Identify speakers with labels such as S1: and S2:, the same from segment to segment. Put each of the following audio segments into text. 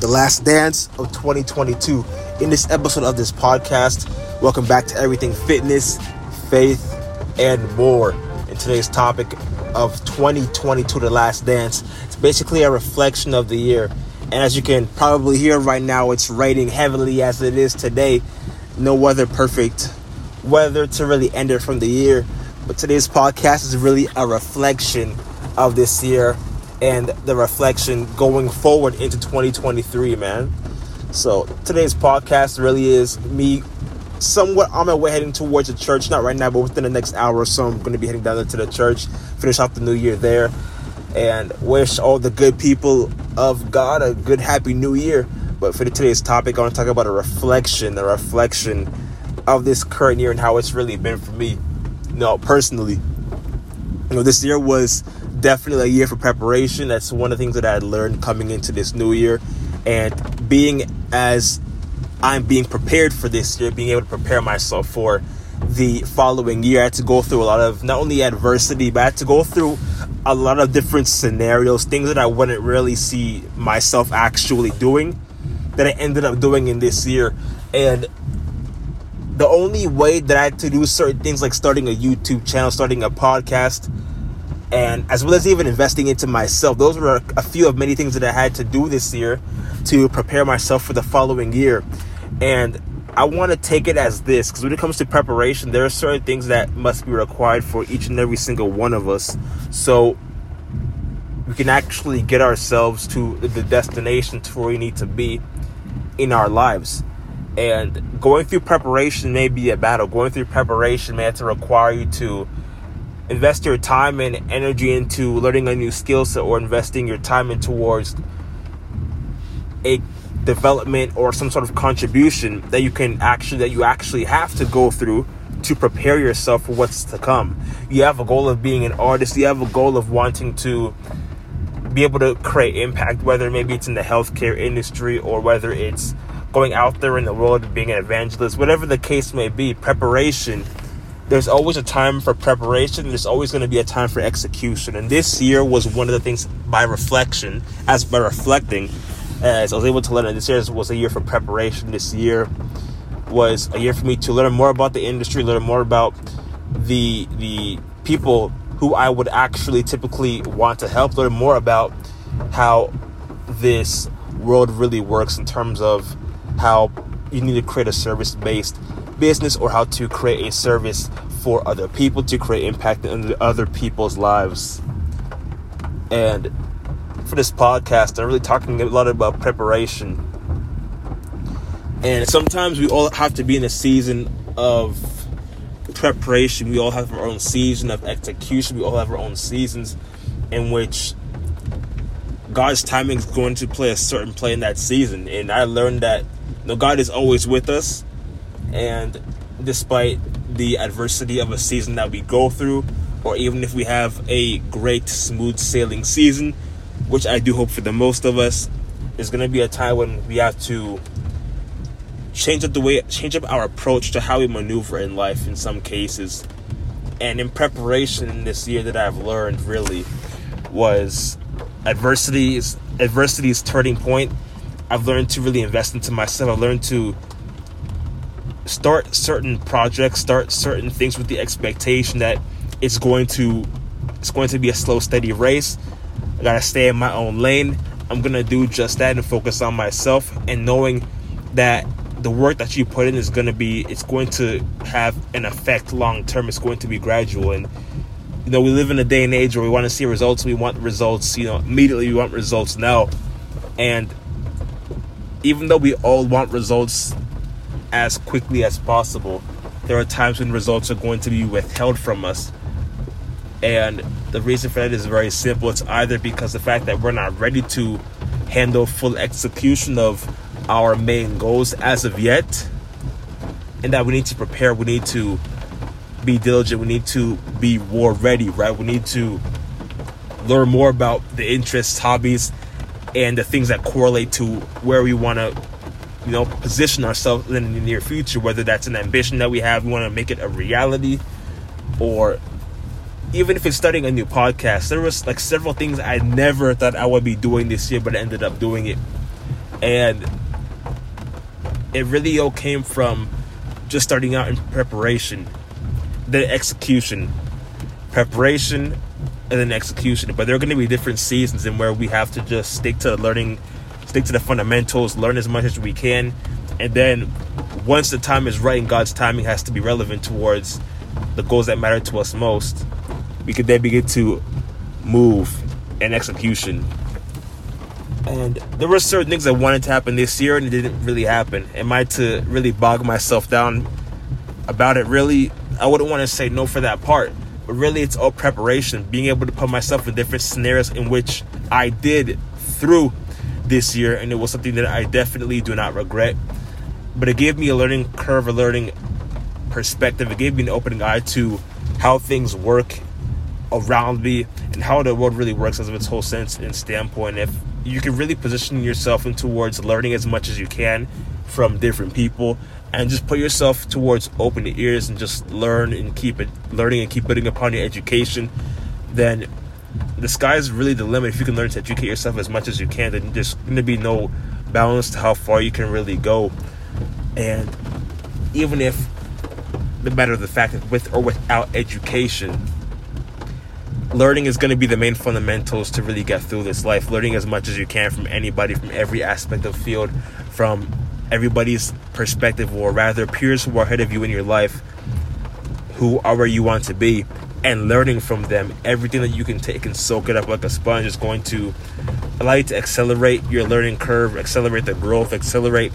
S1: the last dance of 2022. In this episode of this podcast, welcome back to Everything Fitness, Faith, and More. In today's topic of 2022, the last dance, it's basically a reflection of the year. And as you can probably hear right now, it's raining heavily as it is today. No weather perfect weather to really end it from the year. But today's podcast is really a reflection of this year and the reflection going forward into 2023, man. So today's podcast really is me somewhat on my way heading towards the church. Not right now, but within the next hour or so, I'm going to be heading down to the church, finish off the new year there, and wish all the good people of God a good, happy new year. But for today's topic, I want to talk about a reflection, a reflection of this current year and how it's really been for me. You know, personally, you know, this year was definitely a year for preparation. That's one of the things that I learned coming into this new year. And being as I'm being prepared for this year, being able to prepare myself for the following year, I had to go through a lot of not only adversity, but I had to go through a lot of different scenarios, things that I wouldn't really see myself actually doing that I ended up doing in this year. And the only way that I had to do certain things like starting a YouTube channel, starting a podcast, and as well as even investing into myself. Those were a few of many things that I had to do this year to prepare myself for the following year. And I want to take it as this because when it comes to preparation, there are certain things that must be required for each and every single one of us. So we can actually get ourselves to the destination to where we need to be in our lives. And going through preparation may be a battle. Going through preparation may have to require you to invest your time and energy into learning a new skill set or investing your time in towards a development or some sort of contribution that you can actually that you actually have to go through to prepare yourself for what's to come. You have a goal of being an artist, you have a goal of wanting to be able to create impact, whether maybe it's in the healthcare industry or whether it's going out there in the world being an evangelist, whatever the case may be, preparation there's always a time for preparation there's always going to be a time for execution. And this year was one of the things by reflection as by reflecting as i was able to learn this year was a year for preparation. This year was a year for me to learn more about the industry learn more about the the people who i would actually typically want to help learn more about how this world really works in terms of how you need to create a service based business or how to create a service for other people to create impact in other people's lives. And for this podcast, I'm really talking a lot about preparation. And sometimes we all have to be in a season of preparation. We all have our own season of execution. We all have our own seasons in which God's timing is going to play a certain play in that season. And I learned that you know, God is always with us and despite the adversity of a season that we go through, or even if we have a great smooth sailing season, which I do hope for the most of us, there's gonna be a time when we have to change up the way change up our approach to how we maneuver in life in some cases. And in preparation this year that I've learned really was adversity is adversity's turning point. I've learned to really invest into myself. I've learned to start certain projects, start certain things with the expectation that it's going to it's going to be a slow, steady race. I gotta stay in my own lane. I'm gonna do just that and focus on myself and knowing that the work that you put in is gonna be it's going to have an effect long term. It's going to be gradual and you know we live in a day and age where we want to see results. We want results, you know, immediately. We want results now, and even though we all want results as quickly as possible. There are times when results are going to be withheld from us. And the reason for that is very simple. It's either because the fact that we're not ready to handle full execution of our main goals as of yet, and that we need to prepare, we need to be diligent, we need to be war ready, right? We need to learn more about the interests, hobbies, and the things that correlate to where we want to you know, position ourselves in the near future, whether that's an ambition that we have, we want to make it a reality, or even if it's starting a new podcast, there was like several things I never thought I would be doing this year, but I ended up doing it. And it really all came from just starting out in preparation, then execution, preparation, and then execution. But there are going to be different seasons in where we have to just stick to learning, stick to the fundamentals, learn as much as we can, and then once the time is right and God's timing has to be relevant towards the goals that matter to us most, we could then begin to move and execution. And there were certain things that wanted to happen this year and it didn't really happen. Am I to really bog myself down about it? Really, I wouldn't want to say no for that part. But really, it's all preparation, being able to put myself in different scenarios in which I did through this year. And it was something that I definitely do not regret. But it gave me a learning curve, a learning perspective. It gave me an opening eye to how things work around me and how the world really works as of its whole sense and standpoint. If you can really position yourself in towards learning as much as you can from different people and just put yourself towards open ears and just learn and keep it learning and keep building upon your education, then the sky is really the limit. If you can learn to educate yourself as much as you can, then there's going to be no balance to how far you can really go. And even if the matter the fact that with or without education, learning is going to be the main fundamentals to really get through this life. Learning as much as you can from anybody, from every aspect of field, from everybody's perspective, or rather peers who are ahead of you in your life, who are where you want to be, and learning from them. Everything that you can take and soak it up like a sponge is going to allow you to accelerate your learning curve, accelerate the growth, accelerate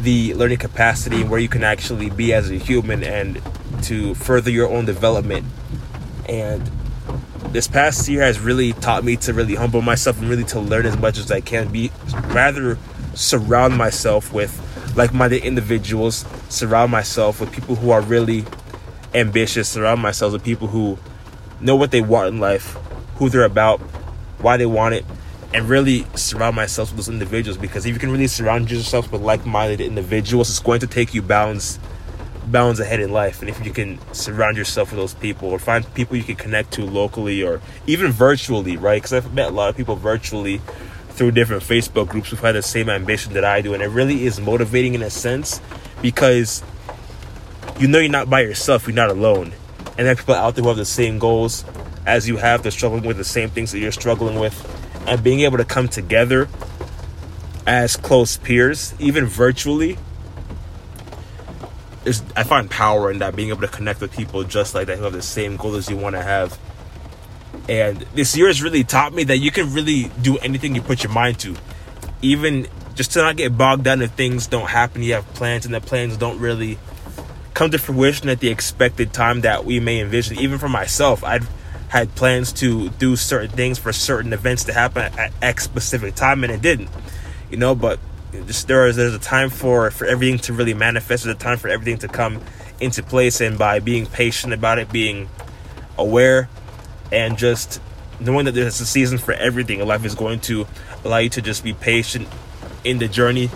S1: the learning capacity where you can actually be as a human and to further your own development. And this past year has really taught me to really humble myself and really to learn as much as I can be rather surround myself with like-minded individuals, surround myself with people who are really ambitious, surround myself with people who know what they want in life, who they're about, why they want it, and really surround myself with those individuals. Because if you can really surround yourself with like-minded individuals it's going to take you bounds bounds ahead in life. And if you can surround yourself with those people or find people you can connect to locally or even virtually right? Because i've met a lot of people virtually through different facebook groups who've had the same ambition that i do. And it really is motivating in a sense because you know you're not by yourself you're not alone and there are people out there who have the same goals as you have they're struggling with the same things that you're struggling with and being able to come together as close peers, even virtually, is I find power in that being able to connect with people just like that who have the same goal as you want to have. And this year has really taught me that you can really do anything you put your mind to. Even just to not get bogged down if things don't happen, you have plans and the plans don't really come to fruition at the expected time that we may envision. Even for myself, I've had plans to do certain things for certain events to happen at X specific time, and it didn't. You know, but just there is there's a time for for everything to really manifest. There's a time for everything to come into place, and by being patient about it, being aware, and just knowing that there's a season for everything, life is going to allow you to just be patient in the journey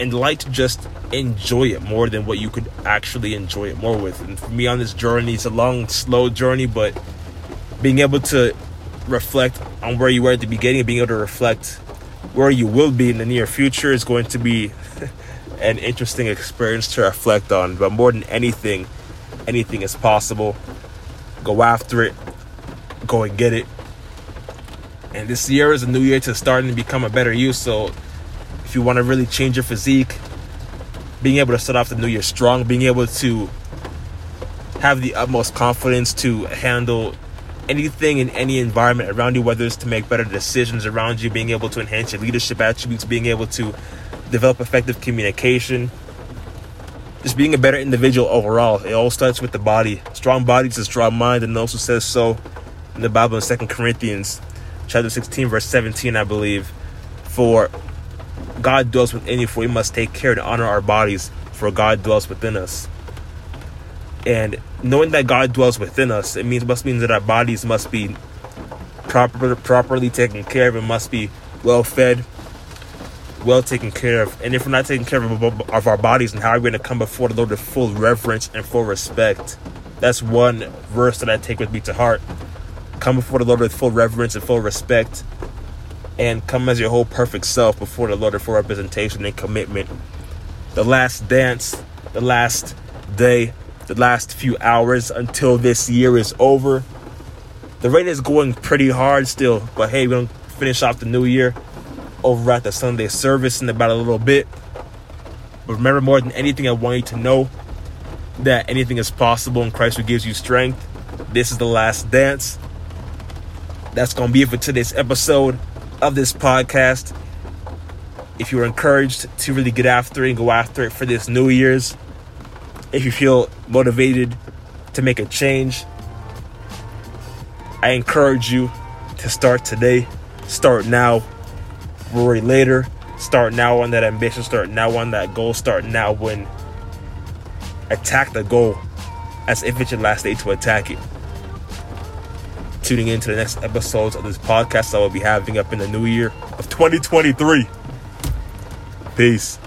S1: and like to just enjoy it more than what you could actually enjoy it more with. And for me on this journey, it's a long, slow journey, but being able to reflect on where you were at the beginning and being able to reflect where you will be in the near future is going to be an interesting experience to reflect on. But more than anything, anything is possible. Go after it, go and get it. And this year is a new year to start and become a better you. So if you want to really change your physique, being able to start off the new year strong, being able to have the utmost confidence to handle anything in any environment around you, whether it's to make better decisions around you, being able to enhance your leadership attributes, being able to develop effective communication, just being a better individual overall. It all starts with the body. Strong body is a strong mind, and also says so in the Bible in Second Corinthians chapter 16, verse 17, I believe. For God dwells within you, for we must take care to honor our bodies, for God dwells within us. And knowing that God dwells within us, it means must mean that our bodies must be proper, properly taken care of. It must be well fed, well taken care of. And if we're not taking care of, of our bodies, and how are we going to come before the Lord with full reverence and full respect? That's one verse that I take with me to heart. Come before the Lord with full reverence and full respect and come as your whole perfect self before the Lord for representation and commitment. The last dance, the last day, the last few hours until this year is over. The rain is going pretty hard still, but hey, we're gonna finish off the new year over at the Sunday service in about a little bit. But remember, more than anything, I want you to know that anything is possible in Christ who gives you strength. This is the last dance. That's going to be it for today's episode of this podcast. If you're encouraged to really get after it and go after it for this New Year's, if you feel motivated to make a change, I encourage you to start today. Start now, worry later. Start now on that ambition. Start now on that goal. Start now when attack the goal as if it's your last day to attack it tuning in to the next episodes of this podcast I will be having up in the new year of 2023. Peace.